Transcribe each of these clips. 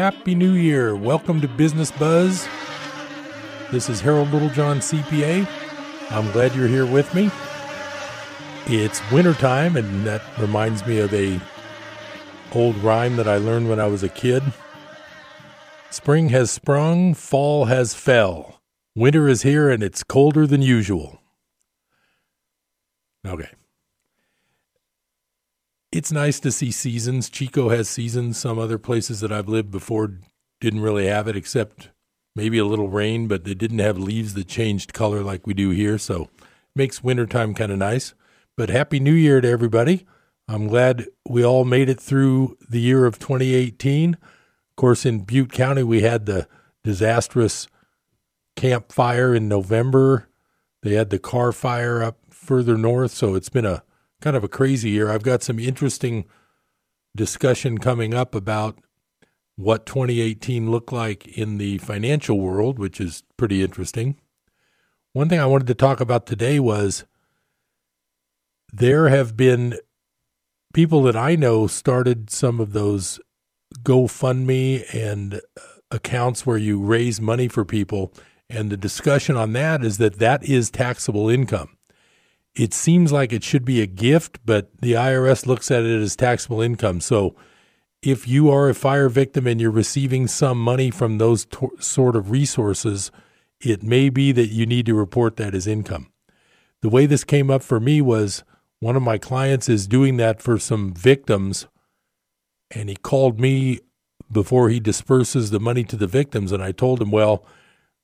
Happy New Year. Welcome to Business Buzz. This is Harold Littlejohn, CPA. I'm glad you're here with me. It's wintertime, and that reminds me of a old rhyme that I learned when I was a kid. Spring has sprung, fall has fell. Winter is here, and it's colder than usual. Okay. It's nice to see seasons. Chico has seasons. Some other places that I've lived before didn't really have it, except maybe a little rain, but they didn't have leaves that changed color like we do here. So it makes wintertime kind of nice. But Happy New Year to everybody. I'm glad we all made it through the year of 2018. Of course, in Butte County, we had the disastrous Camp Fire in November. They had the Carr Fire up further north. So it's been a kind of a crazy year. I've got some interesting discussion coming up about what 2018 looked like in the financial world, which is pretty interesting. One thing I wanted to talk about today was there have been people that I know started some of those GoFundMe and uh, accounts where you raise money for people. And the discussion on that is that that is taxable income. It seems like it should be a gift, but the IRS looks at it as taxable income. So if you are a fire victim and you're receiving some money from those to- sort of resources, it may be that you need to report that as income. The way this came up for me was one of my clients is doing that for some victims, and he called me before he disperses the money to the victims. And I told him, well,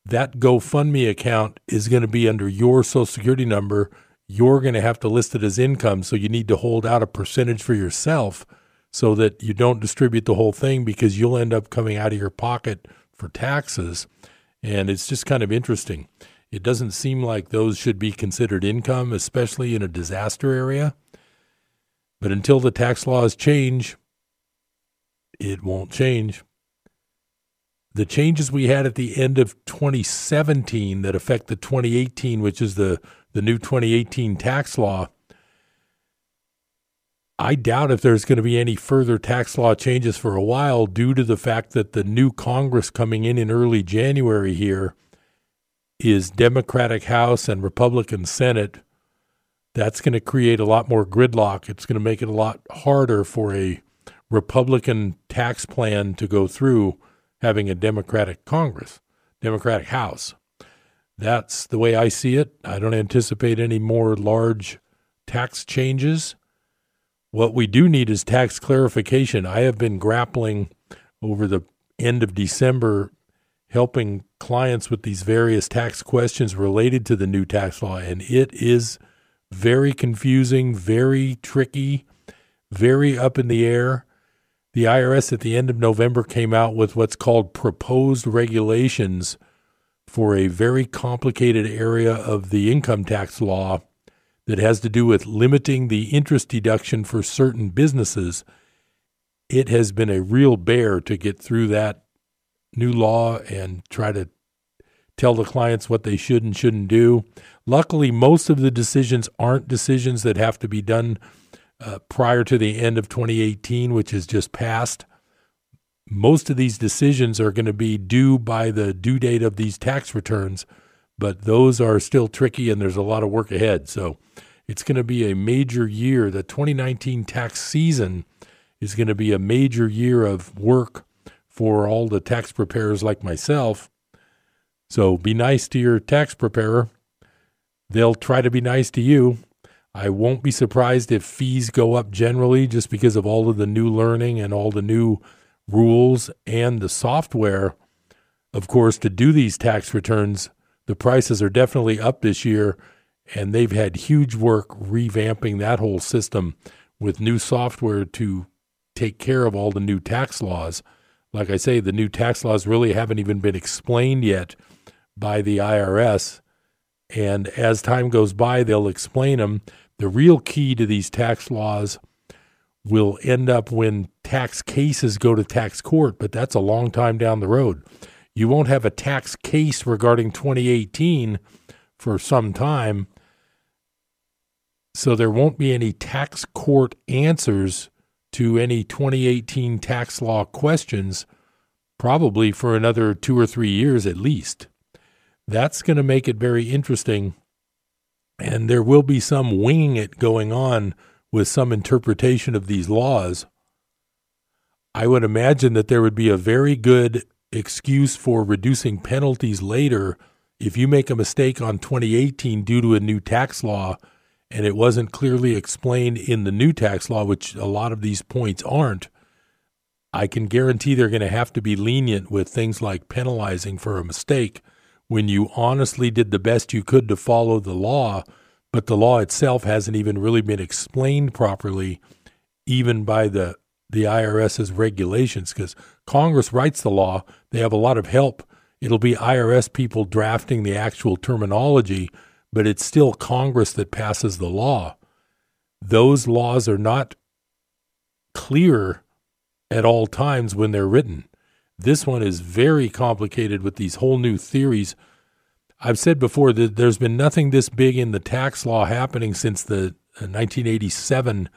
that GoFundMe account is going to be under your social security number. You're going to have to list it as income. So you need to hold out a percentage for yourself so that you don't distribute the whole thing because you'll end up coming out of your pocket for taxes. And it's just kind of interesting. It doesn't seem like those should be considered income, especially in a disaster area. But until the tax laws change, it won't change. The changes we had at the end of 2017 that affect the 2018, which is the, the new 2018 tax law, I doubt if there's going to be any further tax law changes for a while due to the fact that the new Congress coming in in early January here is Democratic House and Republican Senate. That's going to create a lot more gridlock. It's going to make it a lot harder for a Republican tax plan to go through having a Democratic Congress, Democratic House. That's the way I see it. I don't anticipate any more large tax changes. What we do need is tax clarification. I have been grappling over the end of December helping clients with these various tax questions related to the new tax law, and it is very confusing, very tricky, very up in the air. The IRS at the end of November came out with what's called proposed regulations for a very complicated area of the income tax law that has to do with limiting the interest deduction for certain businesses. It has been a real bear to get through that new law and try to tell the clients what they should and shouldn't do. Luckily, most of the decisions aren't decisions that have to be done uh, prior to the end of 2018, which is just passed. Most of these decisions are going to be due by the due date of these tax returns, but those are still tricky and there's a lot of work ahead. So it's going to be a major year. The 2019 tax season is going to be a major year of work for all the tax preparers like myself. So be nice to your tax preparer. They'll try to be nice to you. I won't be surprised if fees go up generally just because of all of the new learning and all the new rules and the software. Of course, to do these tax returns, the prices are definitely up this year, and they've had huge work revamping that whole system with new software to take care of all the new tax laws like I say, the new tax laws really haven't even been explained yet by the IRS. And as time goes by, they'll explain them. The real key to these tax laws will end up when tax cases go to tax court, but that's a long time down the road. You won't have a tax case regarding 2018 for some time. So there won't be any tax court answers to any 2018 tax law questions probably for another two or three years at least. That's going to make it very interesting. And there will be some winging it going on with some interpretation of these laws. I would imagine that there would be a very good excuse for reducing penalties later if you make a mistake on 2018 due to a new tax law and it wasn't clearly explained in the new tax law, which a lot of these points aren't, I can guarantee they're going to have to be lenient with things like penalizing for a mistake when you honestly did the best you could to follow the law, but the law itself hasn't even really been explained properly, even by the the IRS's regulations, because Congress writes the law. They have a lot of help. It'll be IRS people drafting the actual terminology, but it's still Congress that passes the law. Those laws are not clear at all times when they're written. This one is very complicated with these whole new theories. I've said before that there's been nothing this big in the tax law happening since the 1987 uh,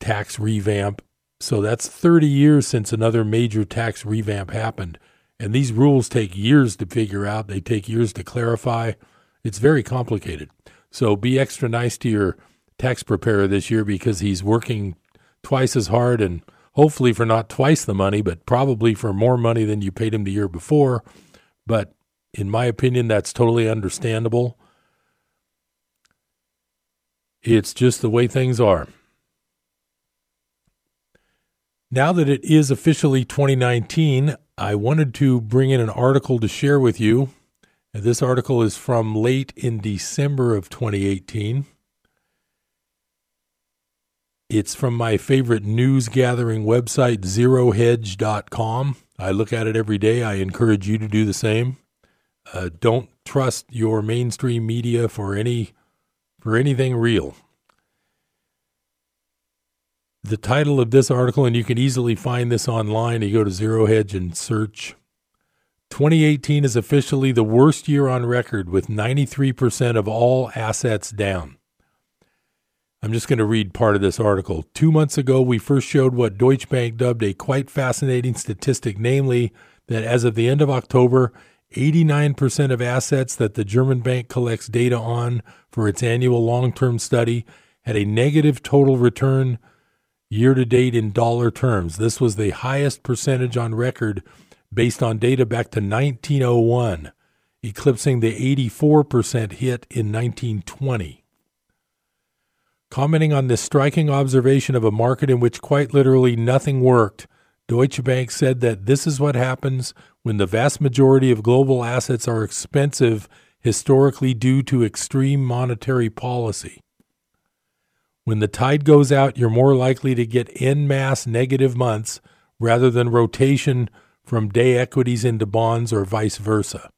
tax revamp. So that's 30 years since another major tax revamp happened. And these rules take years to figure out, they take years to clarify. It's very complicated. So be extra nice to your tax preparer this year because he's working twice as hard and hopefully for not twice the money, but probably for more money than you paid him the year before. But in my opinion, that's totally understandable. It's just the way things are. Now that it is officially 2019, I wanted to bring in an article to share with you. This article is from late in December of 2018. It's from my favorite news gathering website, zerohedge.com. I look at it every day. I encourage you to do the same. Uh, don't trust your mainstream media for any for anything real. The title of this article, and you can easily find this online. You go to Zero Hedge and search. 2018 is officially the worst year on record, with 93% of all assets down. I'm just going to read part of this article. Two months ago, we first showed what Deutsche Bank dubbed a quite fascinating statistic, namely that as of the end of October, 89% of assets that the German bank collects data on for its annual long term study had a negative total return year to date in dollar terms. This was the highest percentage on record based on data back to 1901, eclipsing the 84% hit in 1920. Commenting on this striking observation of a market in which quite literally nothing worked, Deutsche Bank said that this is what happens when the vast majority of global assets are expensive historically due to extreme monetary policy. When the tide goes out, you're more likely to get en masse negative months rather than rotation from day equities into bonds or vice versa.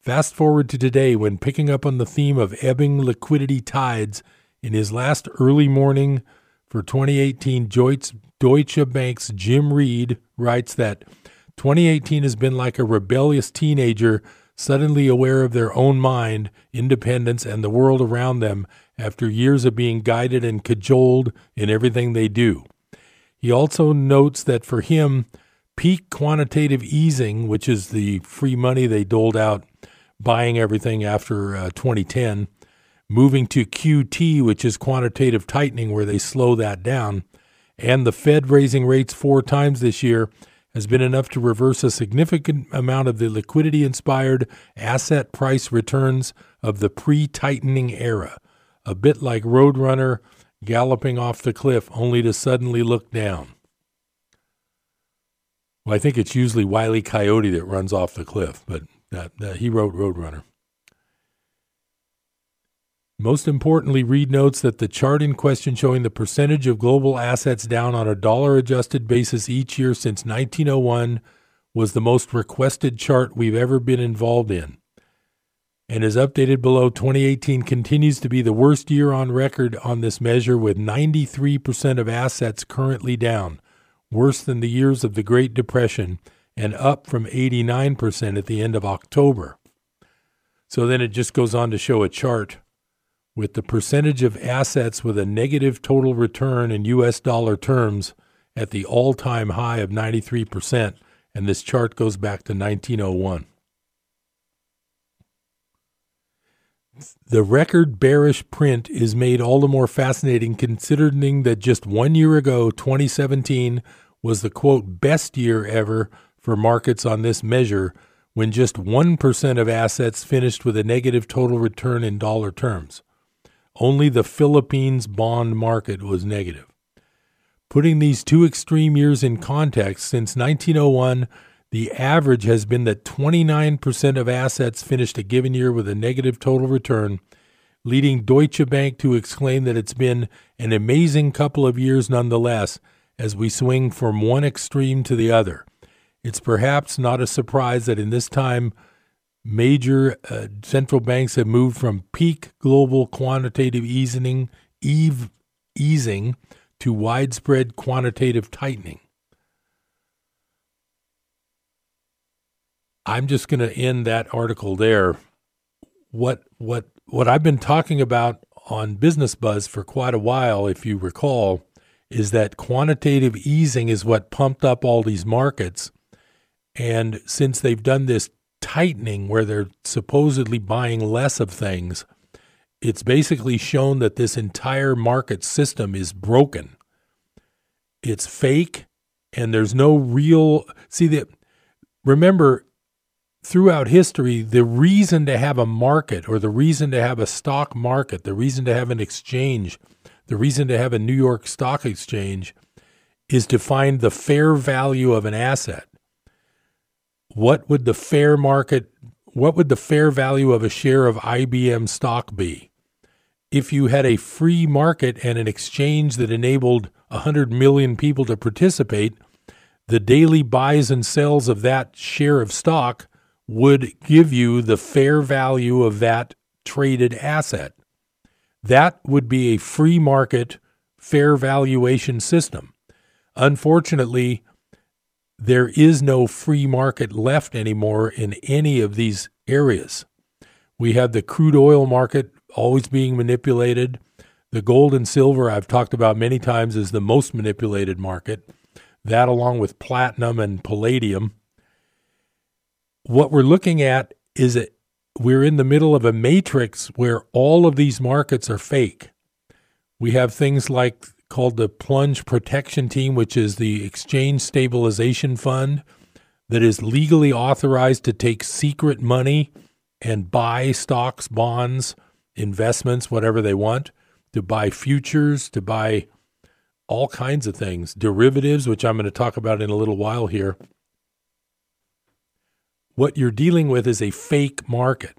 Fast forward to today when picking up on the theme of ebbing liquidity tides in his last early morning for 2018, Deutsche Bank's Jim Reid writes that 2018 has been like a rebellious teenager suddenly aware of their own mind, independence, and the world around them after years of being guided and cajoled in everything they do. He also notes that for him, peak quantitative easing, which is the free money they doled out buying everything after uh, 2010, moving to QT, which is quantitative tightening, where they slow that down, and the Fed raising rates four times this year has been enough to reverse a significant amount of the liquidity inspired asset price returns of the pre tightening era, a bit like Roadrunner galloping off the cliff only to suddenly look down. Well, I think it's usually Wiley. Coyote that runs off the cliff, but that, that he wrote Roadrunner. Most importantly, Reid notes that the chart in question showing the percentage of global assets down on a dollar adjusted basis each year since 1901 was the most requested chart we've ever been involved in. And as updated below, 2018 continues to be the worst year on record on this measure, with 93% of assets currently down, worse than the years of the Great Depression, and up from 89% at the end of October. So then it just goes on to show a chart with the percentage of assets with a negative total return in US dollar terms at the all time high of 93%, and this chart goes back to 1901. The record bearish print is made all the more fascinating considering that just one year ago, 2017, was the quote best year ever for markets on this measure when just 1% of assets finished with a negative total return in dollar terms. Only the Philippines bond market was negative. Putting these two extreme years in context, since 1901, the average has been that 29% of assets finished a given year with a negative total return, leading Deutsche Bank to exclaim that it's been an amazing couple of years nonetheless as we swing from one extreme to the other. It's perhaps not a surprise that in this time, major uh, central banks have moved from peak global quantitative easing, easing to widespread quantitative tightening. I'm just going to end that article there. What what what I've been talking about on Business Buzz for quite a while, if you recall, is that quantitative easing is what pumped up all these markets. And since they've done this tightening where they're supposedly buying less of things, it's basically shown that this entire market system is broken. It's fake and there's no real see that remember throughout history, the reason to have a market or the reason to have a stock market, the reason to have an exchange, the reason to have a New York Stock Exchange is to find the fair value of an asset. What would the fair market, what would the fair value of a share of IBM stock be? If you had a free market and an exchange that enabled 100 million people to participate, the daily buys and sells of that share of stock would give you the fair value of that traded asset. That would be a free market fair valuation system. Unfortunately, there is no free market left anymore in any of these areas. We have the crude oil market always being manipulated. The gold and silver, I've talked about many times, is the most manipulated market. That, along with platinum and palladium, what we're looking at is that we're in the middle of a matrix where all of these markets are fake. We have things like called the Plunge Protection Team, which is the Exchange Stabilization Fund that is legally authorized to take secret money and buy stocks, bonds, investments, whatever they want, to buy futures, to buy all kinds of things, derivatives, which I'm going to talk about in a little while here what you're dealing with is a fake market.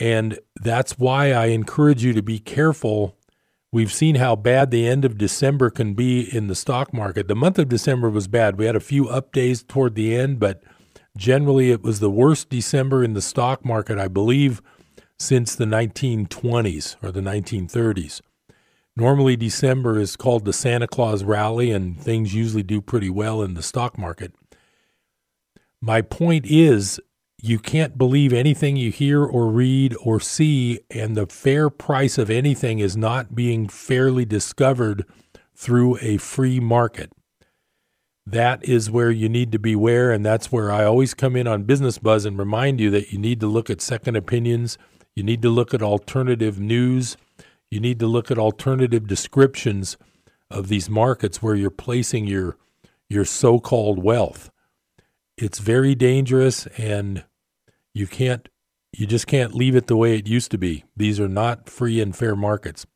And that's why I encourage you to be careful. We've seen how bad the end of December can be in the stock market. The month of December was bad. We had a few up days toward the end, but generally it was the worst December in the stock market, I believe, since the 1920s or the 1930s. Normally, December is called the Santa Claus rally, and things usually do pretty well in the stock market. My point is, you can't believe anything you hear or read or see, and the fair price of anything is not being fairly discovered through a free market. That is where you need to beware, and that's where I always come in on Business Buzz and remind you that you need to look at second opinions, you need to look at alternative news, you need to look at alternative descriptions of these markets where you're placing your your so-called wealth it's very dangerous and you can't you just can't leave it the way it used to be. These are not free and fair markets.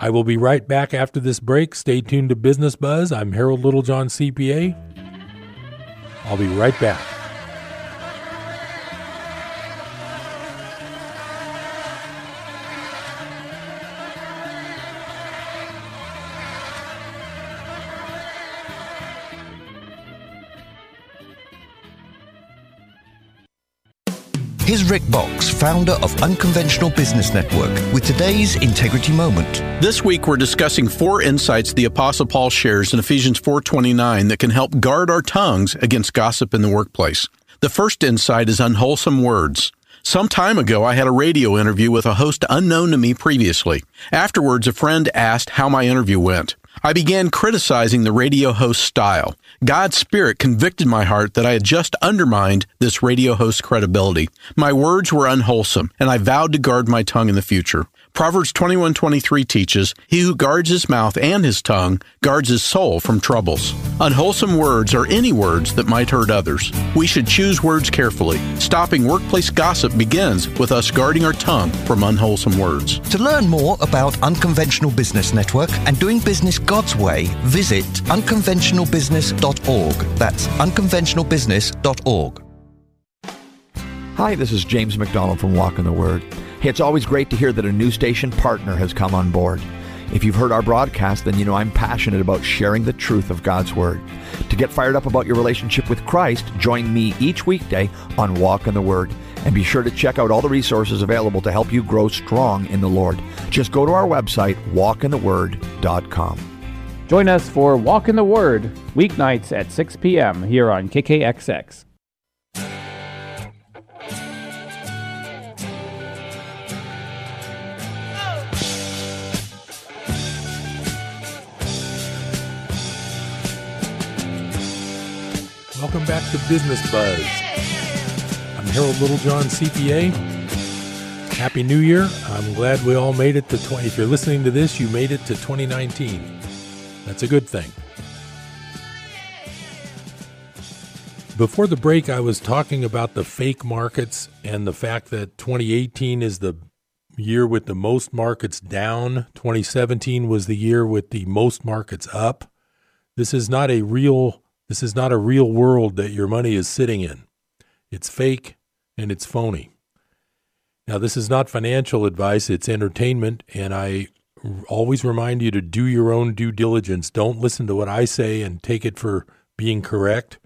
I will be right back after this break. Stay tuned to Business Buzz. I'm Harold Littlejohn, CPA. I'll be right back. Here's Rick Boxx, founder of Unconventional Business Network, with today's Integrity Moment. This week we're discussing four insights the Apostle Paul shares in Ephesians 4:29 that can help guard our tongues against gossip in the workplace. The first insight is unwholesome words. Some time ago, I had a radio interview with a host unknown to me previously. Afterwards, a friend asked how my interview went. I began criticizing the radio host style. God's Spirit convicted my heart that I had just undermined this radio host's credibility. My words were unwholesome, and I vowed to guard my tongue in the future. Proverbs 21:23 teaches, "He who guards his mouth and his tongue guards his soul from troubles." Unwholesome words are any words that might hurt others. We should choose words carefully. Stopping workplace gossip begins with us guarding our tongue from unwholesome words. To learn more about Unconventional Business Network and doing business God's way, visit unconventionalbusiness.org. That's unconventionalbusiness.org. Hi, this is James MacDonald from Walk in the Word. It's always great to hear that a new station partner has come on board. If you've heard our broadcast, then you know I'm passionate about sharing the truth of God's Word. To get fired up about your relationship with Christ, join me each weekday on Walk in the Word. And be sure to check out all the resources available to help you grow strong in the Lord. Just go to our website, walkintheword.com. Join us for Walk in the Word, weeknights at 6 p.m. here on KKXX. Welcome back to Business Buzz. I'm Harold Littlejohn, CPA. Happy New Year. I'm glad we all made it to 20. If you're listening to this, you made it to 2019. That's a good thing. Before the break, I was talking about the fake markets and the fact that 2018 is the year with the most markets down. 2017 was the year with the most markets up. This is not a real this is not a real world that your money is sitting in. It's fake and it's phony. Now, this is not financial advice, it's entertainment, and I always remind you to do your own due diligence. Don't listen to what I say and take it for being correct.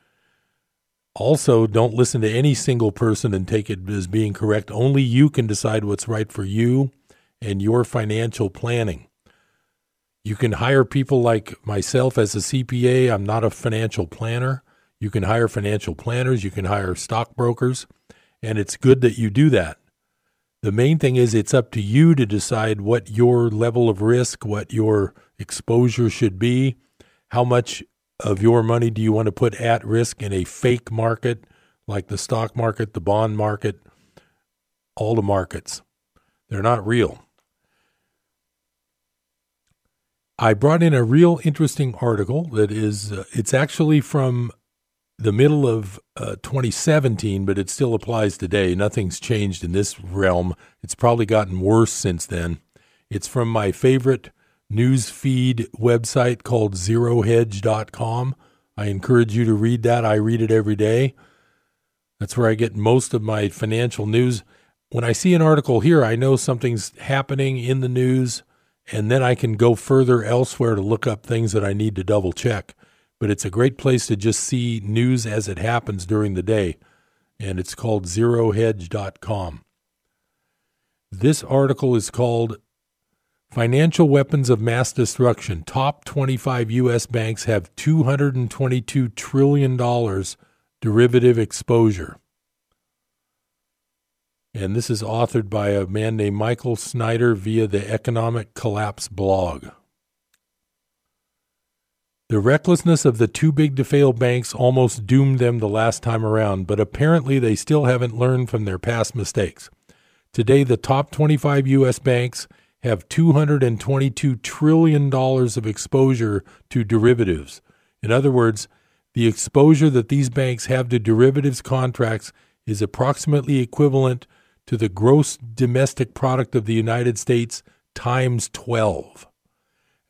Also, don't listen to any single person and take it as being correct. Only you can decide what's right for you and your financial planning. You can hire people like myself as a CPA. I'm not a financial planner. You can hire financial planners, you can hire stockbrokers, and it's good that you do that. The main thing is it's up to you to decide what your level of risk, what your exposure should be, how much of your money do you want to put at risk in a fake market like the stock market, the bond market, all the markets. They're not real. I brought in a real interesting article that is, uh, it's actually from the middle of uh, 2017, but it still applies today. Nothing's changed in this realm. It's probably gotten worse since then. It's from my favorite news feed website called zerohedge.com. I encourage you to read that. I read it every day. That's where I get most of my financial news. When I see an article here, I know something's happening in the news and then I can go further elsewhere to look up things that I need to double check. But it's a great place to just see news as it happens during the day, and it's called zerohedge.com. This article is called Financial Weapons of Mass Destruction. Top 25 U.S. banks have $222 trillion derivative exposure and this is authored by a man named Michael Snyder via the Economic Collapse blog. The recklessness of the too big to fail banks almost doomed them the last time around, but apparently they still haven't learned from their past mistakes. Today, the top 25 U.S. banks have $222 trillion of exposure to derivatives. In other words, the exposure that these banks have to derivatives contracts is approximately equivalent to the gross domestic product of the United States times 12.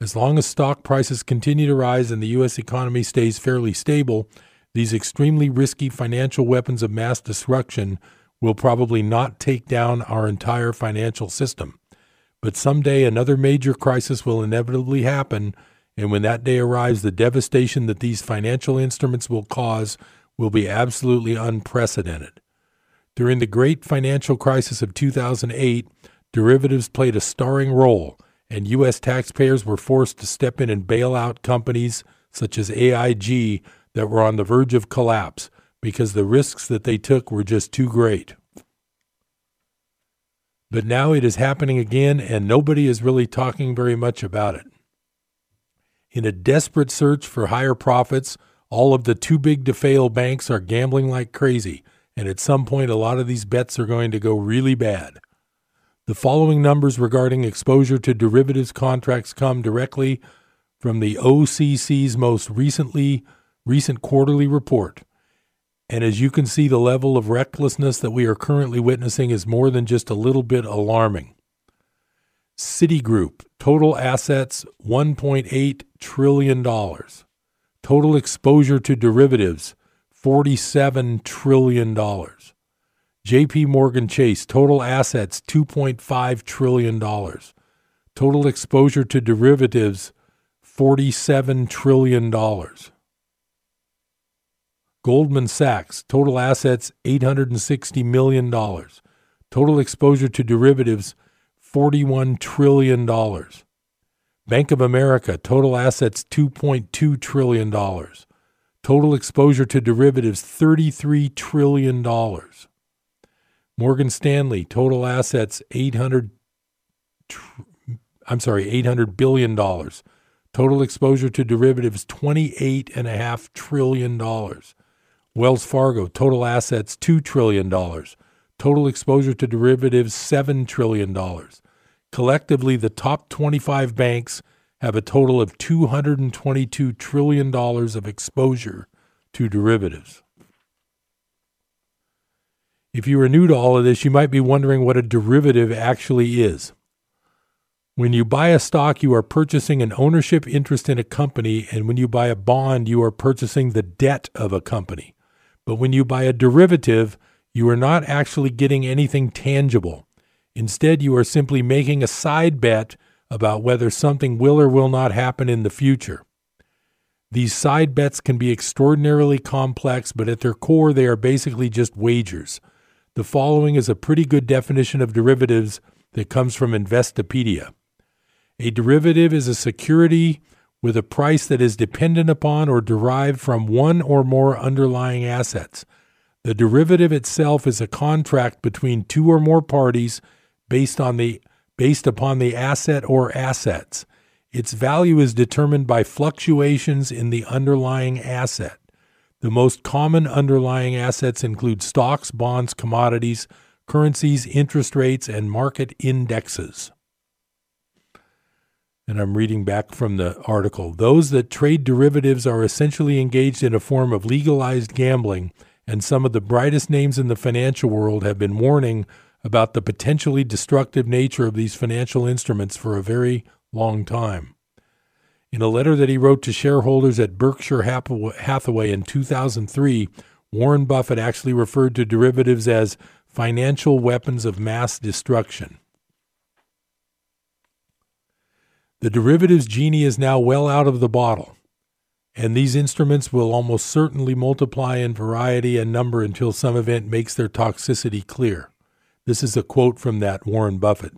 As long as stock prices continue to rise and the U.S. economy stays fairly stable, these extremely risky financial weapons of mass destruction will probably not take down our entire financial system. But someday another major crisis will inevitably happen, and when that day arrives, the devastation that these financial instruments will cause will be absolutely unprecedented. During the great financial crisis of 2008, derivatives played a starring role, and U.S. taxpayers were forced to step in and bail out companies such as AIG that were on the verge of collapse because the risks that they took were just too great. But now it is happening again, and nobody is really talking very much about it. In a desperate search for higher profits, all of the too big to fail banks are gambling like crazy, and at some point, a lot of these bets are going to go really bad. The following numbers regarding exposure to derivatives contracts come directly from the OCC's most recently recent quarterly report. And as you can see, the level of recklessness that we are currently witnessing is more than just a little bit alarming. Citigroup, total assets $1.8 trillion. Total exposure to derivatives $47 trillion. JP Morgan Chase, total assets $2.5 trillion. Total exposure to derivatives $47 trillion. Goldman Sachs, total assets $860 million. Total exposure to derivatives $41 trillion. Bank of America, total assets $2.2 trillion. Total exposure to derivatives $33 trillion. Morgan Stanley, total assets 800 tr- I'm sorry, 800 billion dollars. Total exposure to derivatives $28.5 trillion. Wells Fargo, total assets $2 trillion. Total exposure to derivatives $7 trillion. Collectively, the top 25 banks have a total of $222 trillion of exposure to derivatives. If you are new to all of this, you might be wondering what a derivative actually is. When you buy a stock, you are purchasing an ownership interest in a company, and when you buy a bond, you are purchasing the debt of a company. But when you buy a derivative, you are not actually getting anything tangible. Instead, you are simply making a side bet about whether something will or will not happen in the future. These side bets can be extraordinarily complex, but at their core, they are basically just wagers. The following is a pretty good definition of derivatives that comes from Investopedia. A derivative is a security with a price that is dependent upon or derived from one or more underlying assets. The derivative itself is a contract between two or more parties based on the based upon the asset or assets. Its value is determined by fluctuations in the underlying asset. The most common underlying assets include stocks, bonds, commodities, currencies, interest rates, and market indexes and I'm reading back from the article. Those that trade derivatives are essentially engaged in a form of legalized gambling, and some of the brightest names in the financial world have been warning about the potentially destructive nature of these financial instruments for a very long time. In a letter that he wrote to shareholders at Berkshire Hathaway in 2003, Warren Buffett actually referred to derivatives as financial weapons of mass destruction. The derivatives genie is now well out of the bottle, and these instruments will almost certainly multiply in variety and number until some event makes their toxicity clear. This is a quote from that Warren Buffett.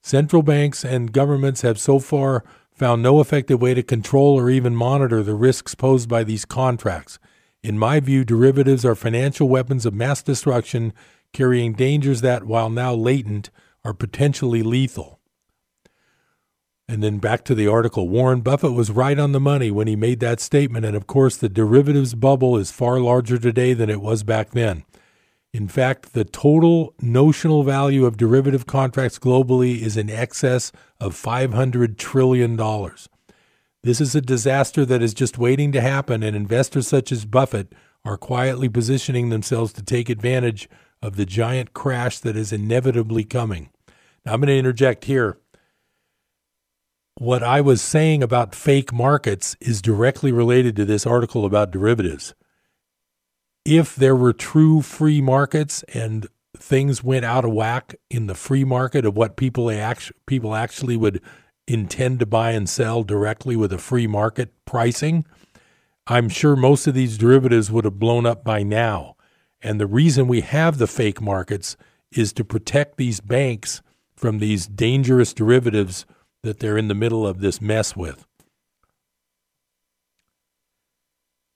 Central banks and governments have so far found no effective way to control or even monitor the risks posed by these contracts. In my view, derivatives are financial weapons of mass destruction carrying dangers that, while now latent, are potentially lethal. And then back to the article Warren Buffett was right on the money when he made that statement. And of course, the derivatives bubble is far larger today than it was back then. In fact, the total notional value of derivative contracts globally is in excess of $500 trillion. This is a disaster that is just waiting to happen, and investors such as Buffett are quietly positioning themselves to take advantage of the giant crash that is inevitably coming. Now, I'm going to interject here what I was saying about fake markets is directly related to this article about derivatives. If there were true free markets and things went out of whack in the free market of what people actually, people actually would intend to buy and sell directly with a free market pricing, I'm sure most of these derivatives would have blown up by now. And the reason we have the fake markets is to protect these banks from these dangerous derivatives that they're in the middle of this mess with.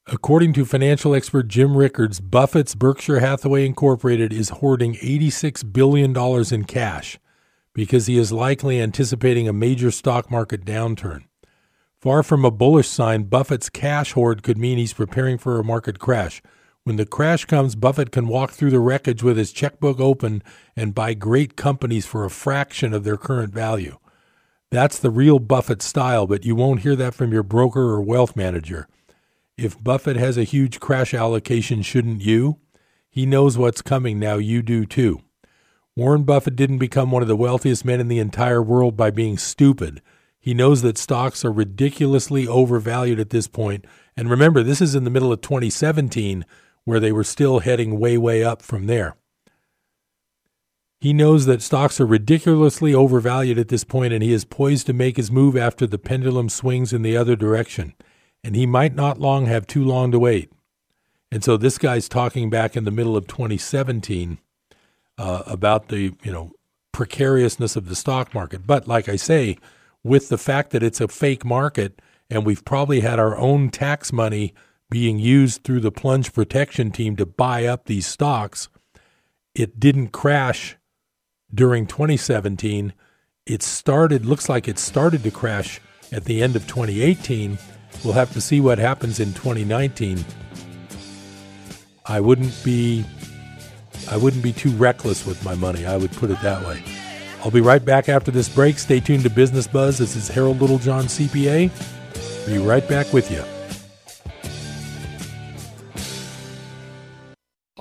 According to financial expert Jim Rickards, Buffett's Berkshire Hathaway Incorporated is hoarding $86 billion in cash because he is likely anticipating a major stock market downturn. Far from a bullish sign, Buffett's cash hoard could mean he's preparing for a market crash. When the crash comes, Buffett can walk through the wreckage with his checkbook open and buy great companies for a fraction of their current value. That's the real Buffett style, but you won't hear that from your broker or wealth manager. If Buffett has a huge crash allocation, shouldn't you? He knows what's coming now, you do too. Warren Buffett didn't become one of the wealthiest men in the entire world by being stupid. He knows that stocks are ridiculously overvalued at this point. And remember, this is in the middle of 2017, where they were still heading way, way up from there. He knows that stocks are ridiculously overvalued at this point, and he is poised to make his move after the pendulum swings in the other direction. And he might not long have too long to wait. And so this guy's talking back in the middle of 2017 uh, about the you know precariousness of the stock market. But like I say, with the fact that it's a fake market and we've probably had our own tax money being used through the plunge protection team to buy up these stocks, it didn't crash during 2017. It started looks like it started to crash at the end of 2018. We'll have to see what happens in 2019. I wouldn't be I wouldn't be too reckless with my money. I would put it that way. I'll be right back after this break. Stay tuned to Business Buzz. This is Harold Littlejohn, CPA. Be right back with you.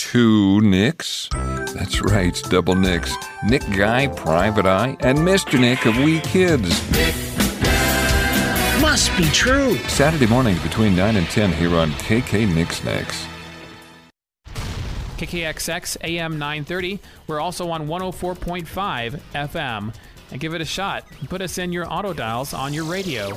Two Nicks. That's right, double Nicks. Nick Guy, Private Eye, and Mr. Nick of We Kids. Must be true. Saturday mornings between 9 and 10 here on KK Nicks Next. KKXX AM 930. We're also on 104.5 FM. And give it a shot. Put us in your auto dials on your radio.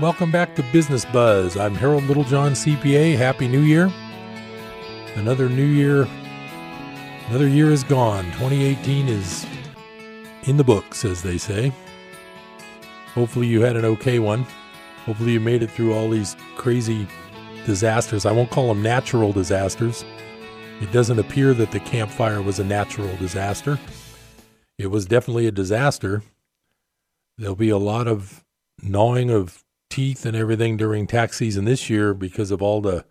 Welcome back to Business Buzz. I'm Harold Littlejohn, CPA. Happy New Year. Another new year. Another year is gone. 2018 is in the books, as they say. Hopefully, you had an okay one. Hopefully, you made it through all these crazy disasters. I won't call them natural disasters. It doesn't appear that the Camp Fire was a natural disaster. It was definitely a disaster. There'll be a lot of gnawing of teeth and everything during tax season this year because of all the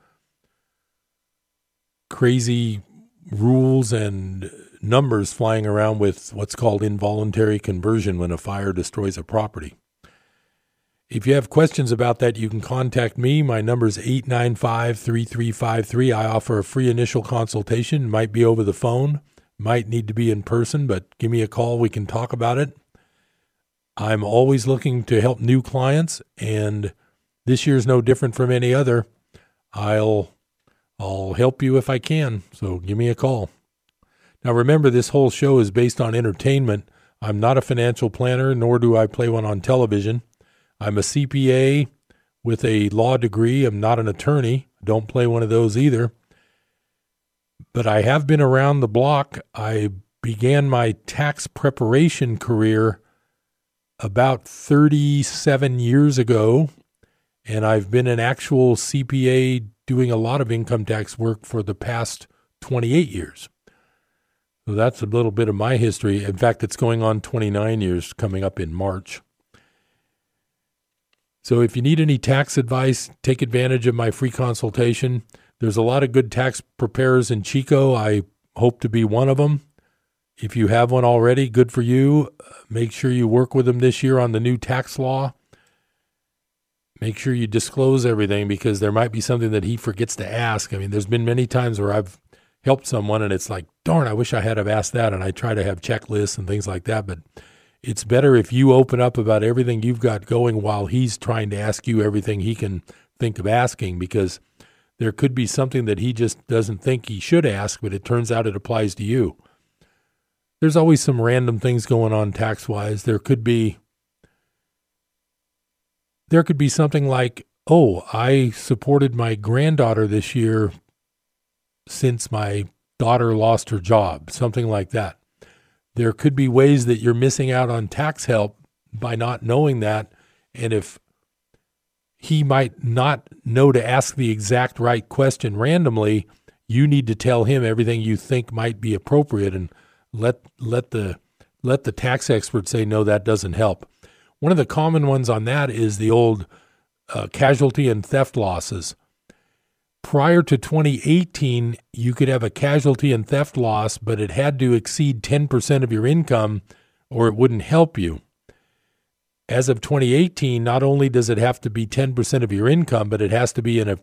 crazy rules and numbers flying around with what's called involuntary conversion when a fire destroys a property. If you have questions about that, you can contact me. My number is 895 3353. I offer a free initial consultation. It might be over the phone, might need to be in person, but give me a call. We can talk about it. I'm always looking to help new clients, and this year's no different from any other. I'll I'll help you if I can. So give me a call. Now, remember, this whole show is based on entertainment. I'm not a financial planner, nor do I play one on television. I'm a CPA with a law degree. I'm not an attorney. Don't play one of those either. But I have been around the block. I began my tax preparation career about 37 years ago, and I've been an actual CPA doing a lot of income tax work for the past 28 years. So that's a little bit of my history. In fact, it's going on 29 years coming up in March. So if you need any tax advice, take advantage of my free consultation. There's a lot of good tax preparers in Chico. I hope to be one of them. If you have one already, good for you. Make sure you work with them this year on the new tax law. Make sure you disclose everything because there might be something that he forgets to ask. I mean, there's been many times where I've helped someone and it's like, darn, I wish I had have asked that. And I try to have checklists and things like that. But it's better if you open up about everything you've got going while he's trying to ask you everything he can think of asking because there could be something that he just doesn't think he should ask, but it turns out it applies to you. There's always some random things going on tax wise. There could be there could be something like, "Oh, I supported my granddaughter this year since my daughter lost her job." Something like that there could be ways that you're missing out on tax help by not knowing that. And if he might not know to ask the exact right question randomly, you need to tell him everything you think might be appropriate and let let the let the tax expert say no that doesn't help. One of the common ones on that is the old uh, casualty and theft losses prior to 2018, you could have a casualty and theft loss, but it had to exceed 10% of your income or it wouldn't help you. As of 2018, not only does it have to be 10% of your income, but it has to be in a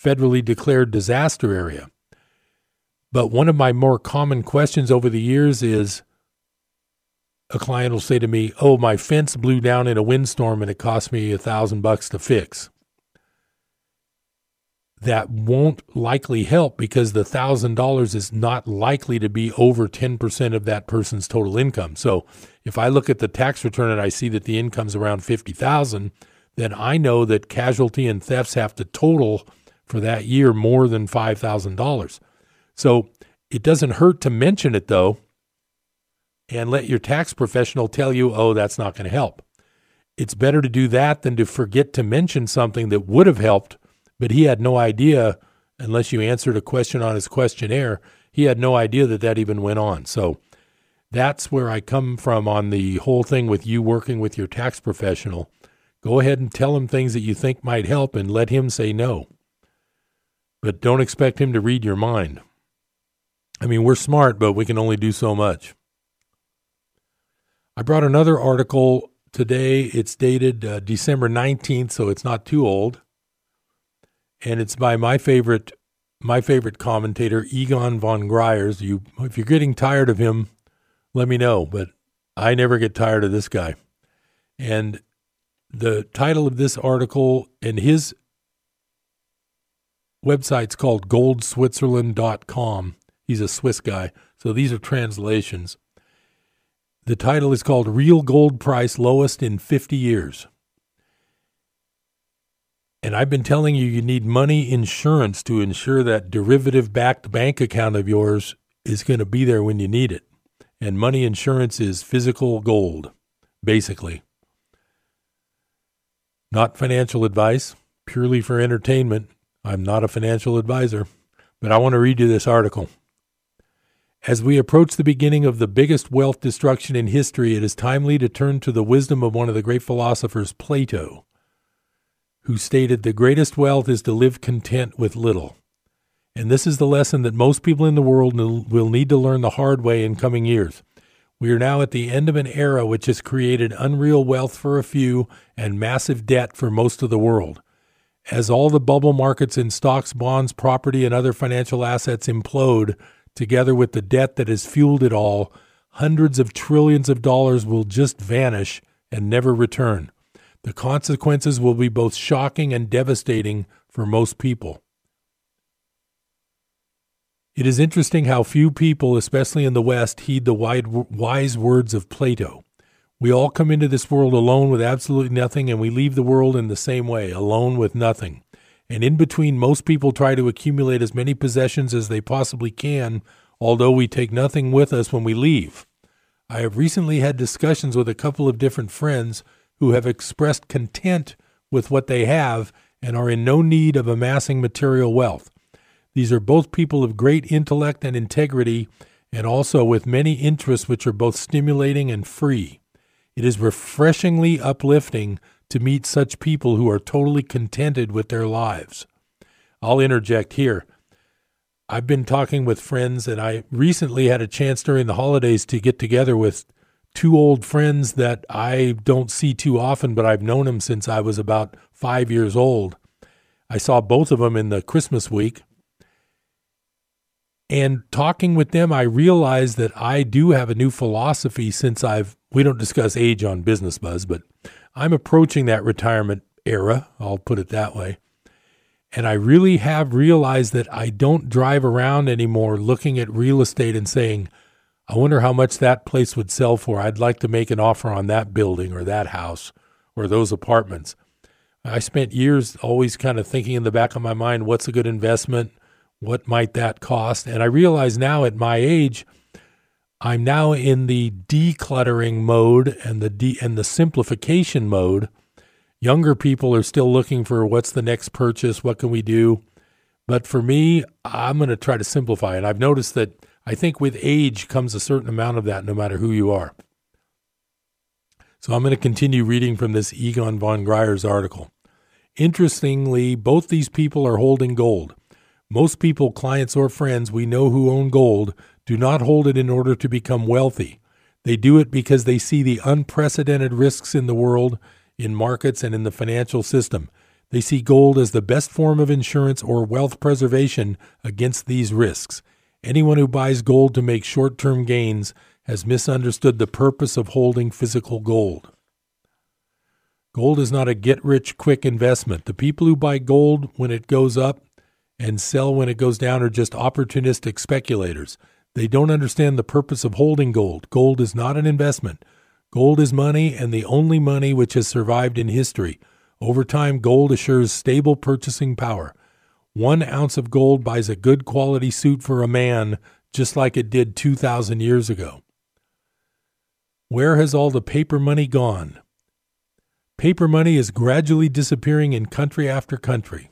federally declared disaster area. But one of my more common questions over the years is a client will say to me, "Oh, my fence blew down in a windstorm and it cost me a thousand bucks to fix." that won't likely help because the $1,000 is not likely to be over 10% of that person's total income. So if I look at the tax return and I see that the income's around 50,000, then I know that casualty and thefts have to total for that year more than $5,000. So it doesn't hurt to mention it though and let your tax professional tell you, "Oh, that's not going to help." It's better to do that than to forget to mention something that would have helped but he had no idea unless you answered a question on his questionnaire he had no idea that that even went on. So that's where i come from on the whole thing with you working with your tax professional. Go ahead and tell him things that you think might help and let him say no. But don't expect him to read your mind i mean we're smart but we can only do so much i brought another article today it's dated uh, december 19th so it's not too old and it's by my favorite my favorite commentator, Egon von Greyerz. You, if you're getting tired of him, let me know. But I never get tired of this guy. And the title of this article and his website's called goldswitzerland.com. He's a Swiss guy. So these are translations. The title is called Real Gold Price Lowest in 50 Years. And I've been telling you, you need money insurance to ensure that derivative backed bank account of yours is going to be there when you need it. And money insurance is physical gold, basically. Not financial advice, purely for entertainment. I'm not a financial advisor, but I want to read you this article. As we approach the beginning of the biggest wealth destruction in history, it is timely to turn to the wisdom of one of the great philosophers, Plato who stated, The greatest wealth is to live content with little. And this is the lesson that most people in the world will need to learn the hard way in coming years. We are now at the end of an era which has created unreal wealth for a few and massive debt for most of the world. As all the bubble markets in stocks, bonds, property, and other financial assets implode, together with the debt that has fueled it all, hundreds of trillions of dollars will just vanish and never return. The consequences will be both shocking and devastating for most people. It is interesting how few people, especially in the West, heed the wise words of Plato. We all come into this world alone with absolutely nothing, and we leave the world in the same way, alone with nothing. And in between, most people try to accumulate as many possessions as they possibly can, although we take nothing with us when we leave. I have recently had discussions with a couple of different friends who have expressed content with what they have and are in no need of amassing material wealth. These are both people of great intellect and integrity, and also with many interests which are both stimulating and free. It is refreshingly uplifting to meet such people who are totally contented with their lives. I'll interject here. I've been talking with friends, and I recently had a chance during the holidays to get together with two old friends that I don't see too often, but I've known them since I was about five years old. I saw both of them in the Christmas week. And talking with them, I realized that I do have a new philosophy since I've, we don't discuss age on Business Buzz, but I'm approaching that retirement era. I'll put it that way. And I really have realized that I don't drive around anymore looking at real estate and saying, I wonder how much that place would sell for. I'd like to make an offer on that building or that house or those apartments. I spent years always kind of thinking in the back of my mind, what's a good investment? What might that cost? And I realize now at my age, I'm now in the decluttering mode and the de- and the simplification mode. Younger people are still looking for what's the next purchase, what can we do? But for me, I'm going to try to simplify. And I've noticed that I think with age comes a certain amount of that, no matter who you are. So I'm going to continue reading from this Egon von Greyerz article. Interestingly, both these people are holding gold. Most people, clients, or friends we know who own gold do not hold it in order to become wealthy. They do it because they see the unprecedented risks in the world, in markets, and in the financial system. They see gold as the best form of insurance or wealth preservation against these risks. Anyone who buys gold to make short term gains has misunderstood the purpose of holding physical gold. Gold is not a get rich quick investment. The people who buy gold when it goes up and sell when it goes down are just opportunistic speculators. They don't understand the purpose of holding gold. Gold is not an investment. Gold is money and the only money which has survived in history. Over time, gold assures stable purchasing power. One ounce of gold buys a good quality suit for a man, just like it did 2,000 years ago. Where has all the paper money gone? Paper money is gradually disappearing in country after country.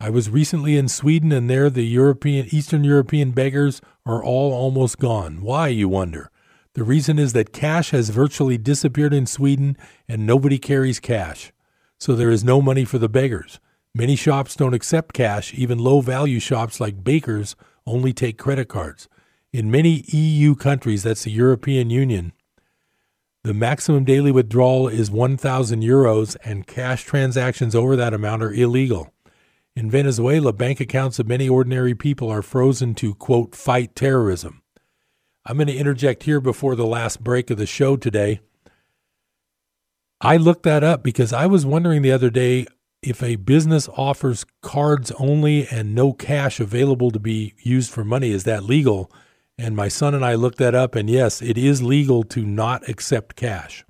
I was recently in Sweden and there the European Eastern European beggars are all almost gone. Why, you wonder? The reason is that cash has virtually disappeared in Sweden and nobody carries cash. So there is no money for the beggars. Many shops don't accept cash, even low value shops like bakers only take credit cards. In many EU countries, that's the European Union, the maximum daily withdrawal is 1,000 euros, and cash transactions over that amount are illegal. In Venezuela, bank accounts of many ordinary people are frozen to, quote, fight terrorism. I'm going to interject here before the last break of the show today. I looked that up because I was wondering the other day if a business offers cards only and no cash available to be used for money, is that legal? And my son and I looked that up, and yes, it is legal to not accept cash.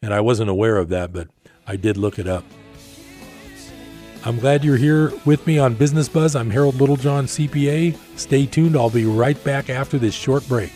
And I wasn't aware of that, but I did look it up. I'm glad you're here with me on Business Buzz. I'm Harold Littlejohn, CPA. Stay tuned. I'll be right back after this short break.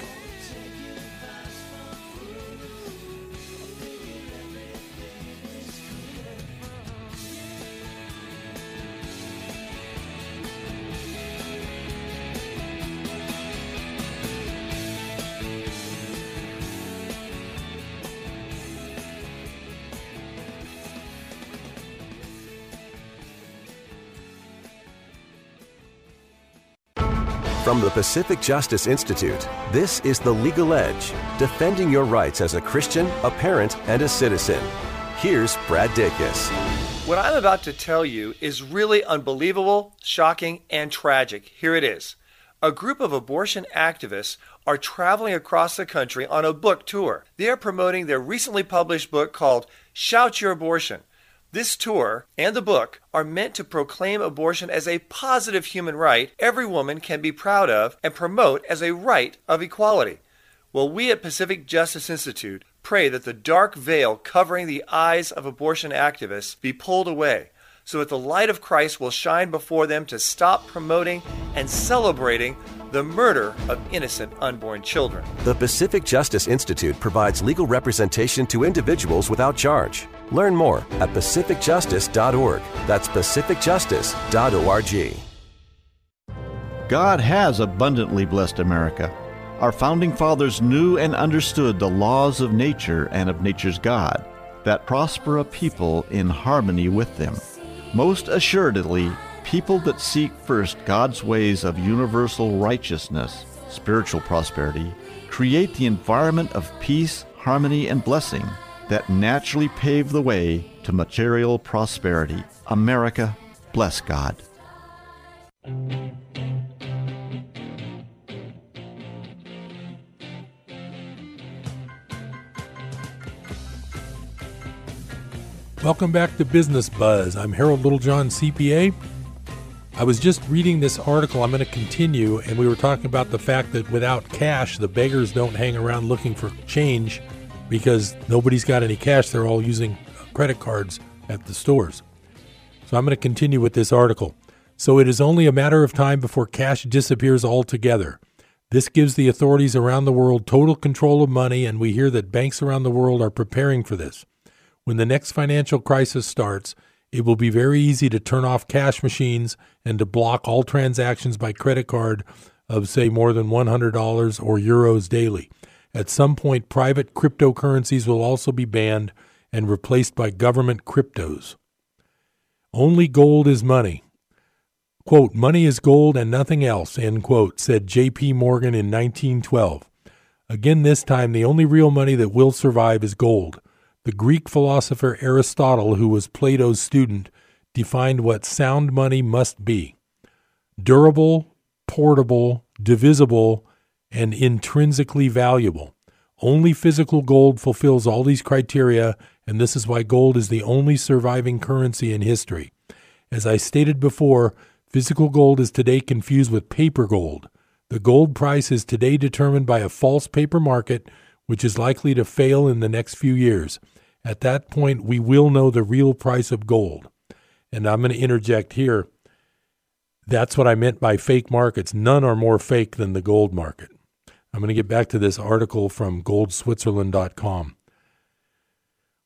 Pacific Justice Institute, this is The Legal Edge, defending your rights as a Christian, a parent, and a citizen. Here's Brad Dacus. What I'm about to tell you is really unbelievable, shocking, and tragic. Here it is. A group of abortion activists are traveling across the country on a book tour. They are promoting their recently published book called Shout Your Abortion this tour and the book are meant to proclaim abortion as a positive human right every woman can be proud of and promote as a right of equality. Well, we at Pacific Justice Institute pray that the dark veil covering the eyes of abortion activists be pulled away so that the light of Christ will shine before them to stop promoting and celebrating the murder of innocent unborn children. The Pacific Justice Institute provides legal representation to individuals without charge. Learn more at pacificjustice.org. That's pacificjustice.org. God has abundantly blessed America. Our founding fathers knew and understood the laws of nature and of nature's God that prosper a people in harmony with them. Most assuredly, people that seek first God's ways of universal righteousness, spiritual prosperity, create the environment of peace, harmony, and blessing that naturally pave the way to material prosperity. America, bless God. Welcome back to Business Buzz. I'm Harold Littlejohn, CPA. I was just reading this article. I'm going to continue, and we were talking about the fact that without cash, the beggars don't hang around looking for change because nobody's got any cash. They're all using credit cards at the stores. So I'm going to continue with this article. So it is only a matter of time before cash disappears altogether. This gives the authorities around the world total control of money, and we hear that banks around the world are preparing for this. When the next financial crisis starts, it will be very easy to turn off cash machines and to block all transactions by credit card of, say, more than $100 or euros daily. At some point, private cryptocurrencies will also be banned and replaced by government cryptos. Only gold is money. Quote, money is gold and nothing else, end quote, said J.P. Morgan in 1912. Again, this time, the only real money that will survive is gold. The Greek philosopher Aristotle, who was Plato's student, defined what sound money must be durable, portable, divisible, and intrinsically valuable. Only physical gold fulfills all these criteria, and this is why gold is the only surviving currency in history. As I stated before, physical gold is today confused with paper gold. The gold price is today determined by a false paper market, which is likely to fail in the next few years. At that point, we will know the real price of gold. And I'm going to interject here. That's what I meant by fake markets. None are more fake than the gold market. I'm going to get back to this article from goldswitzerland.com.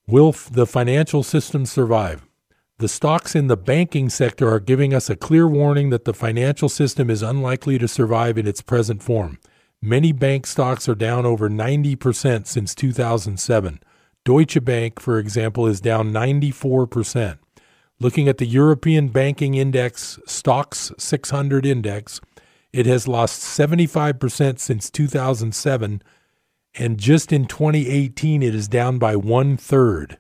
Will the financial system survive? The stocks in the banking sector are giving us a clear warning that the financial system is unlikely to survive in its present form. Many bank stocks are down over 90% since 2007. Deutsche Bank, for example, is down 94%. Looking at the European Banking Index Stoxx 600 index, it has lost 75% since 2007, and just in 2018, it is down by one third.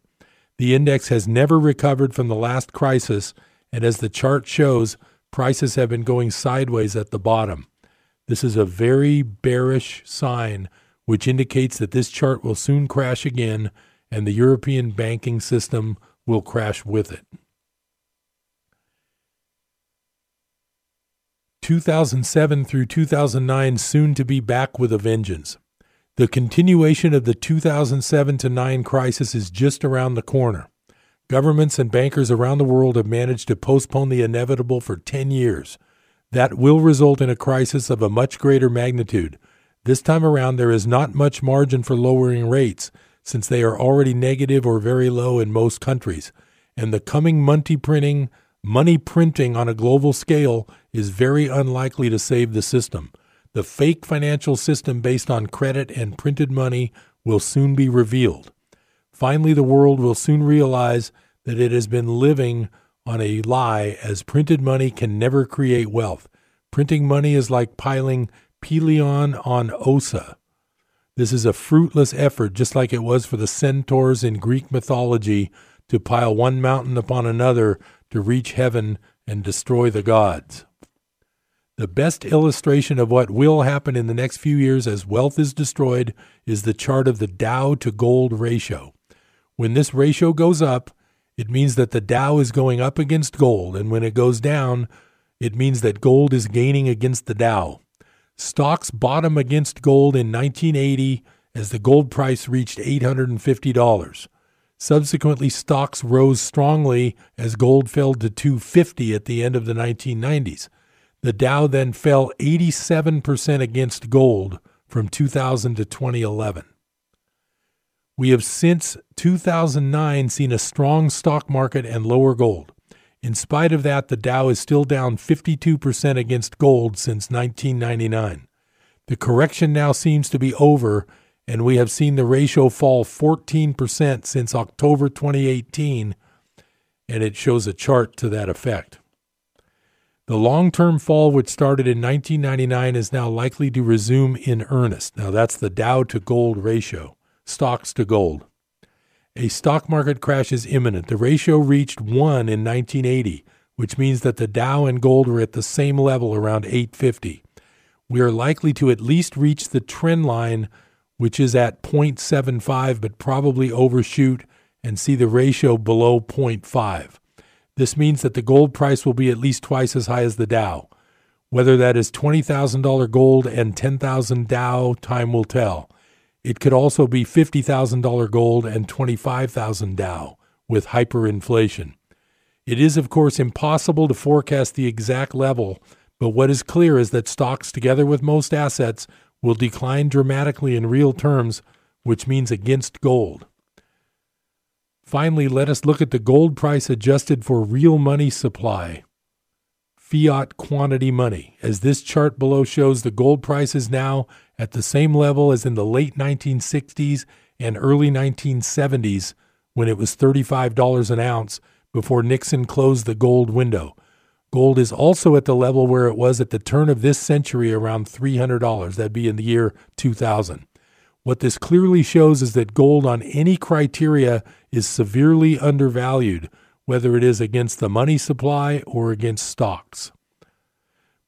The index has never recovered from the last crisis, and as the chart shows, prices have been going sideways at the bottom. This is a very bearish sign, which indicates that this chart will soon crash again and the European banking system will crash with it. 2007 through 2009 soon to be back with a vengeance. The continuation of the 2007 to 9 crisis is just around the corner. Governments and bankers around the world have managed to postpone the inevitable for 10 years. That will result in a crisis of a much greater magnitude. This time around, there is not much margin for lowering rates, since they are already negative or very low in most countries, and the coming money printing, money printing on a global scale is very unlikely to save the system. The fake financial system based on credit and printed money will soon be revealed. Finally, the world will soon realize that it has been living on a lie as printed money can never create wealth. Printing money is like piling Pelion on Ossa. This is a fruitless effort, just like it was for the centaurs in Greek mythology to pile one mountain upon another to reach heaven and destroy the gods. The best illustration of what will happen in the next few years as wealth is destroyed is the chart of the Dow to gold ratio. When this ratio goes up, it means that the Dow is going up against gold, and when it goes down, it means that gold is gaining against the Dow. Stocks bottom against gold in 1980 as the gold price reached $850. Subsequently, stocks rose strongly as gold fell to 250 at the end of the 1990s. The Dow then fell 87% against gold from 2000 to 2011. We have since 2009 seen a strong stock market and lower gold. In spite of that, the Dow is still down 52% against gold since 1999. The correction now seems to be over, and we have seen the ratio fall 14% since October 2018, and it shows a chart to that effect. The long term fall, which started in 1999, is now likely to resume in earnest. Now, that's the Dow to gold ratio, stocks to gold. A stock market crash is imminent. The ratio reached 1 in 1980, which means that the Dow and gold were at the same level around 850. We are likely to at least reach the trend line, which is at 0.75, but probably overshoot and see the ratio below 0.5. This means that the gold price will be at least twice as high as the Dow. Whether that is $20,000 gold and 10,000 Dow, time will tell. It could also be $50,000 gold and 25,000 Dow with hyperinflation. It is, of course, impossible to forecast the exact level, but what is clear is that stocks, together with most assets, will decline dramatically in real terms, which means against gold. Finally, let us look at the gold price adjusted for real money supply, fiat quantity money. As this chart below shows, the gold price is now at the same level as in the late 1960s and early 1970s when it was $35 an ounce before Nixon closed the gold window. Gold is also at the level where it was at the turn of this century around $300. That'd be in the year 2000. What this clearly shows is that gold on any criteria is severely undervalued, whether it is against the money supply or against stocks.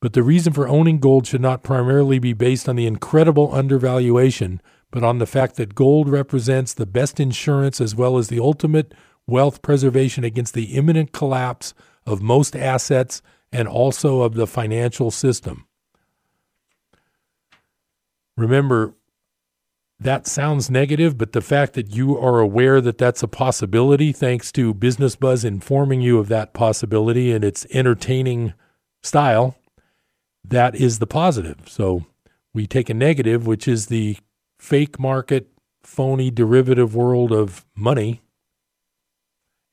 But the reason for owning gold should not primarily be based on the incredible undervaluation, but on the fact that gold represents the best insurance as well as the ultimate wealth preservation against the imminent collapse of most assets and also of the financial system. Remember, that sounds negative, but the fact that you are aware that that's a possibility, thanks to Business Buzz informing you of that possibility and its entertaining style, that is the positive. So we take a negative, which is the fake market, phony derivative world of money,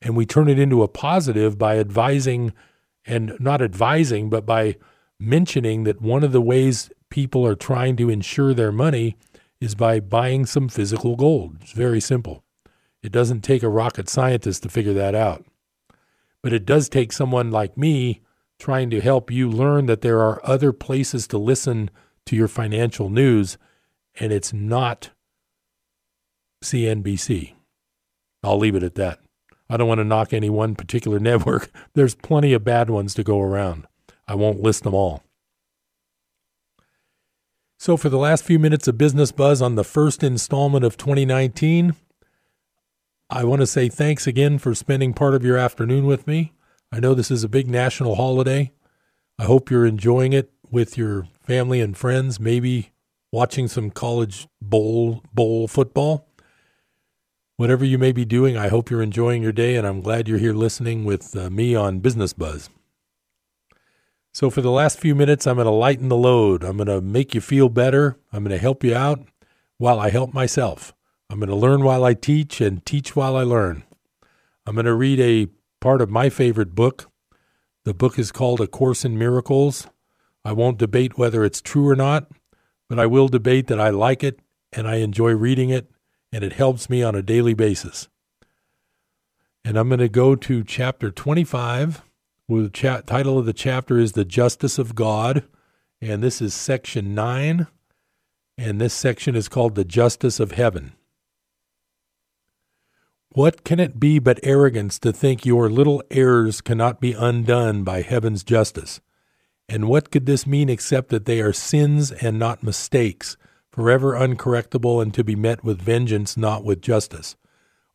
and we turn it into a positive by advising and not advising, but by mentioning that one of the ways people are trying to insure their money is by buying some physical gold. It's very simple. It doesn't take a rocket scientist to figure that out. But it does take someone like me trying to help you learn that there are other places to listen to your financial news, and it's not CNBC. I'll leave it at that. I don't want to knock any one particular network. There's plenty of bad ones to go around. I won't list them all. So, for the last few minutes of Business Buzz on the first installment of 2019, I want to say thanks again for spending part of your afternoon with me. I know this is a big national holiday. I hope you're enjoying it with your family and friends, maybe watching some college bowl bowl football. Whatever you may be doing, I hope you're enjoying your day, and I'm glad you're here listening with uh, me on Business Buzz. So, for the last few minutes, I'm going to lighten the load. I'm going to make you feel better. I'm going to help you out while I help myself. I'm going to learn while I teach and teach while I learn. I'm going to read a part of my favorite book. The book is called A Course in Miracles. I won't debate whether it's true or not, but I will debate that I like it and I enjoy reading it and it helps me on a daily basis. And I'm going to go to chapter 25 well, the cha- title of the chapter is The Justice of God, and this is section 9, and this section is called The Justice of Heaven. What can it be but arrogance to think your little errors cannot be undone by heaven's justice? And what could this mean except that they are sins and not mistakes, forever uncorrectable and to be met with vengeance, not with justice?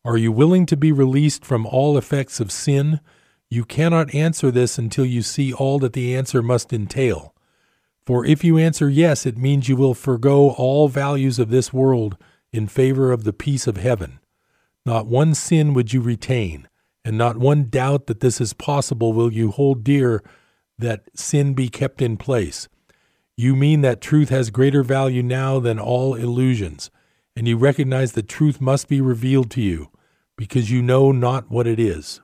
Are you willing to be released from all effects of sin? You cannot answer this until you see all that the answer must entail. For if you answer yes, it means you will forego all values of this world in favor of the peace of heaven. Not one sin would you retain, and not one doubt that this is possible will you hold dear that sin be kept in place. You mean that truth has greater value now than all illusions, and you recognize that truth must be revealed to you, because you know not what it is.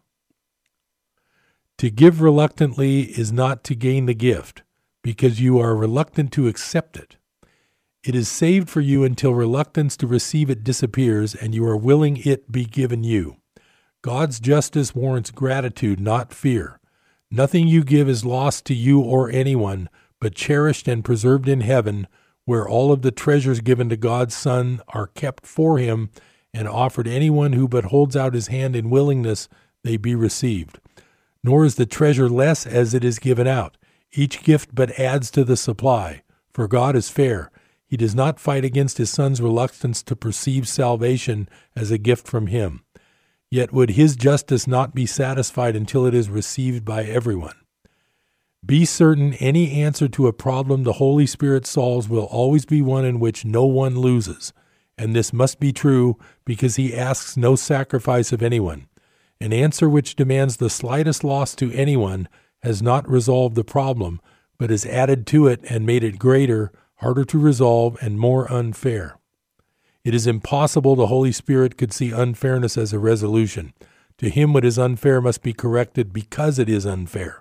To give reluctantly is not to gain the gift, because you are reluctant to accept it. It is saved for you until reluctance to receive it disappears and you are willing it be given you. God's justice warrants gratitude, not fear. Nothing you give is lost to you or anyone, but cherished and preserved in heaven, where all of the treasures given to God's Son are kept for him and offered anyone who but holds out his hand in willingness they be received. Nor is the treasure less as it is given out. Each gift but adds to the supply, for God is fair. He does not fight against his Son's reluctance to perceive salvation as a gift from him. Yet would his justice not be satisfied until it is received by everyone. Be certain any answer to a problem the Holy Spirit solves will always be one in which no one loses. And this must be true because he asks no sacrifice of anyone. An answer which demands the slightest loss to anyone has not resolved the problem, but has added to it and made it greater, harder to resolve, and more unfair. It is impossible the Holy Spirit could see unfairness as a resolution. To him, what is unfair must be corrected because it is unfair.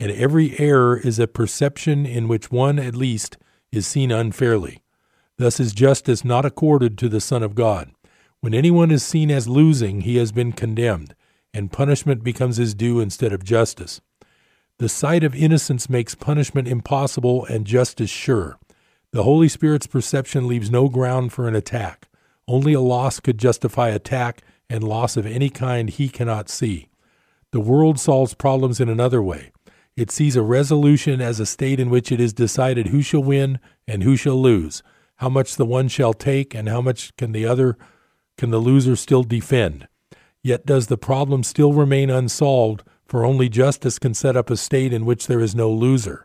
And every error is a perception in which one, at least, is seen unfairly. Thus is justice not accorded to the Son of God. When anyone is seen as losing, he has been condemned, and punishment becomes his due instead of justice. The sight of innocence makes punishment impossible and justice sure. The Holy Spirit's perception leaves no ground for an attack. Only a loss could justify attack, and loss of any kind he cannot see. The world solves problems in another way. It sees a resolution as a state in which it is decided who shall win and who shall lose, how much the one shall take, and how much can the other can the loser still defend. Yet does the problem still remain unsolved, for only justice can set up a state in which there is no loser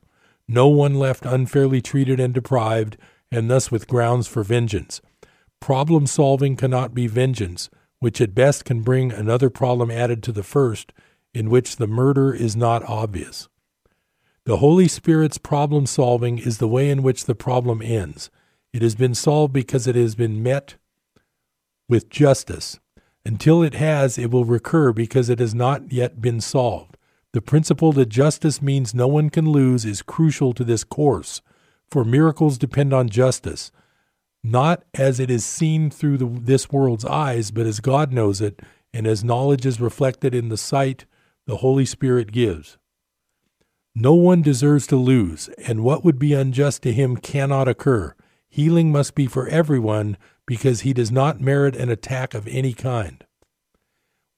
no one left unfairly treated and deprived, and thus with grounds for vengeance. Problem solving cannot be vengeance, which at best can bring another problem added to the first, in which the murder is not obvious. The Holy Spirit's problem solving is the way in which the problem ends. It has been solved because it has been met with justice. Until it has, it will recur because it has not yet been solved. The principle that justice means no one can lose is crucial to this course, for miracles depend on justice, not as it is seen through the, this world's eyes, but as God knows it, and as knowledge is reflected in the sight the Holy Spirit gives. No one deserves to lose, and what would be unjust to him cannot occur. Healing must be for everyone because he does not merit an attack of any kind.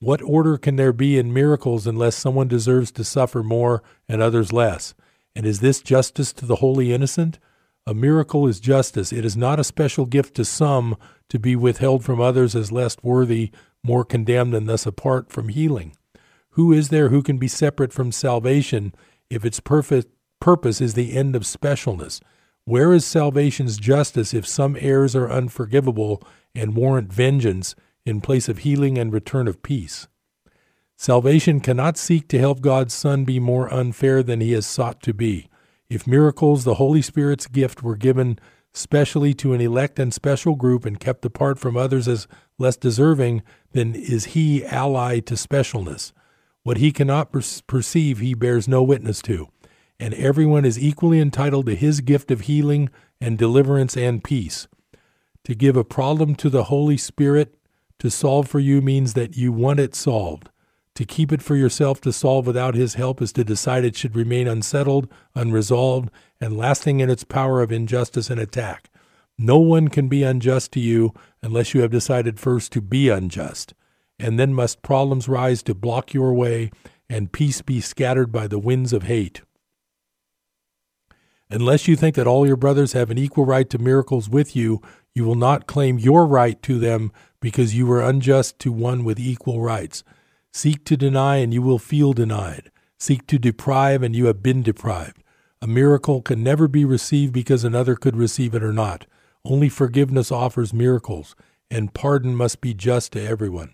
What order can there be in miracles unless someone deserves to suffer more and others less? And is this justice to the wholly innocent? A miracle is justice. It is not a special gift to some to be withheld from others as less worthy, more condemned, and thus apart from healing. Who is there who can be separate from salvation if its perfect purpose is the end of specialness? Where is salvation's justice if some errors are unforgivable and warrant vengeance, in place of healing and return of peace. Salvation cannot seek to help God's Son be more unfair than he has sought to be. If miracles, the Holy Spirit's gift, were given specially to an elect and special group and kept apart from others as less deserving, then is he allied to specialness. What he cannot per- perceive, he bears no witness to. And everyone is equally entitled to his gift of healing and deliverance and peace. To give a problem to the Holy Spirit to solve for you means that you want it solved. To keep it for yourself to solve without his help is to decide it should remain unsettled, unresolved, and lasting in its power of injustice and attack. No one can be unjust to you unless you have decided first to be unjust, and then must problems rise to block your way and peace be scattered by the winds of hate. Unless you think that all your brothers have an equal right to miracles with you, you will not claim your right to them because you were unjust to one with equal rights. Seek to deny, and you will feel denied. Seek to deprive, and you have been deprived. A miracle can never be received because another could receive it or not. Only forgiveness offers miracles, and pardon must be just to everyone.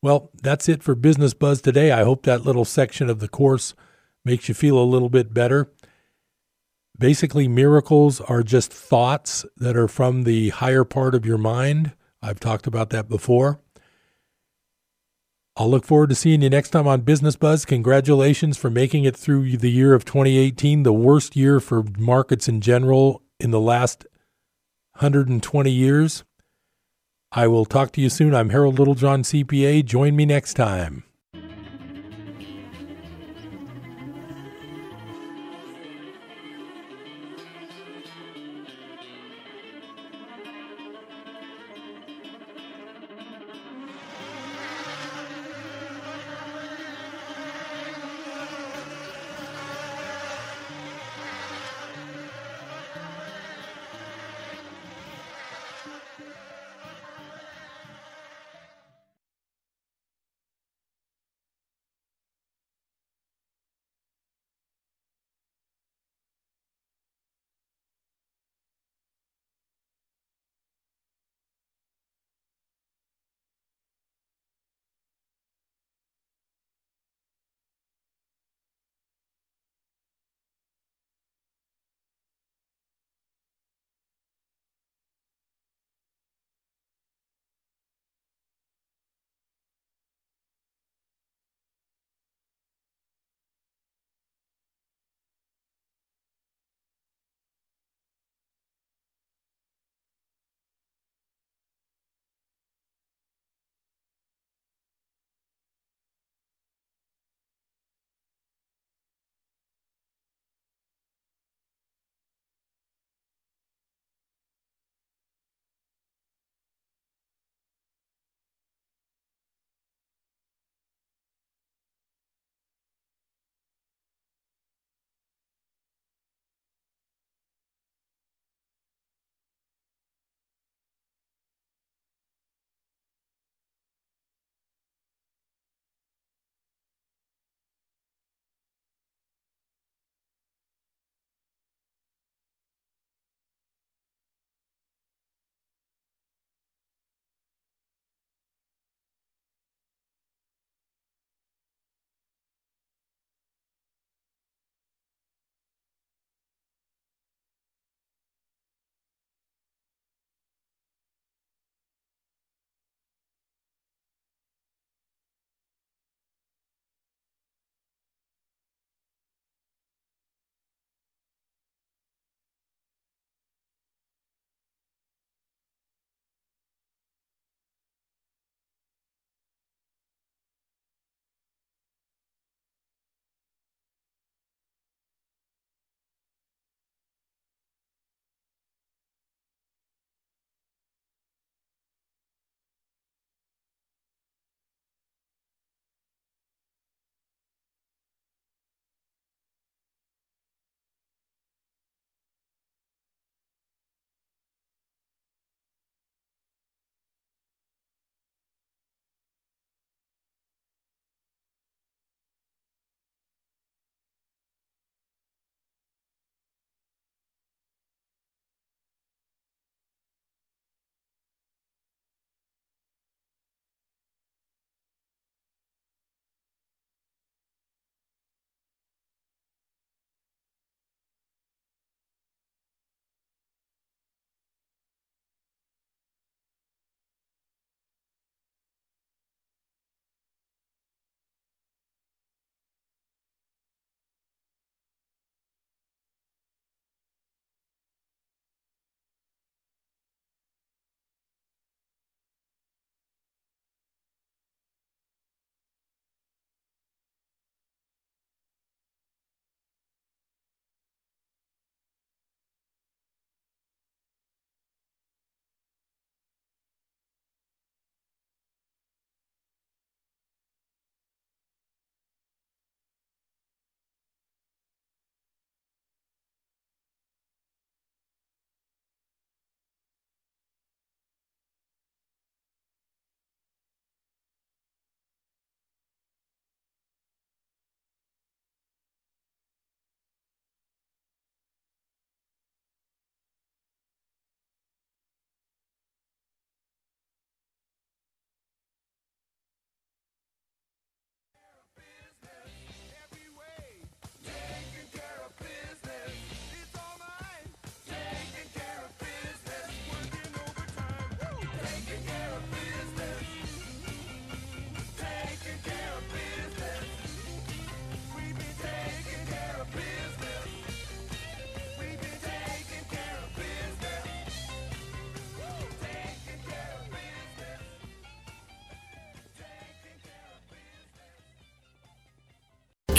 Well, that's it for Business Buzz today. I hope that little section of the course makes you feel a little bit better. Basically, miracles are just thoughts that are from the higher part of your mind. I've talked about that before. I'll look forward to seeing you next time on Business Buzz. Congratulations for making it through the year of 2018, the worst year for markets in general in the last 120 years. I will talk to you soon. I'm Harold Littlejohn, CPA. Join me next time.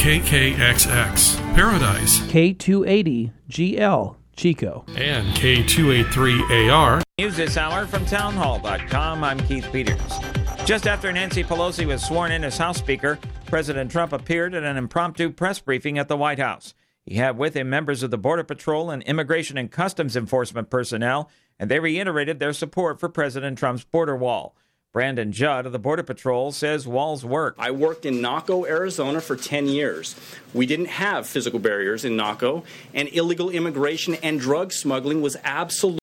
KKXX, Paradise, K280GL, Chico. and K283AR. News this hour from townhall.com. I'm Keith Peters. Just after Nancy Pelosi was sworn in as House Speaker, President Trump appeared at an impromptu press briefing at the White House. He had with him members of the Border Patrol and Immigration and Customs Enforcement personnel, and they reiterated their support for President Trump's border wall. Brandon Judd of the Border Patrol says walls work. I worked in Naco, Arizona for 10 years. We didn't have physical barriers in Naco, and illegal immigration and drug smuggling was absolutely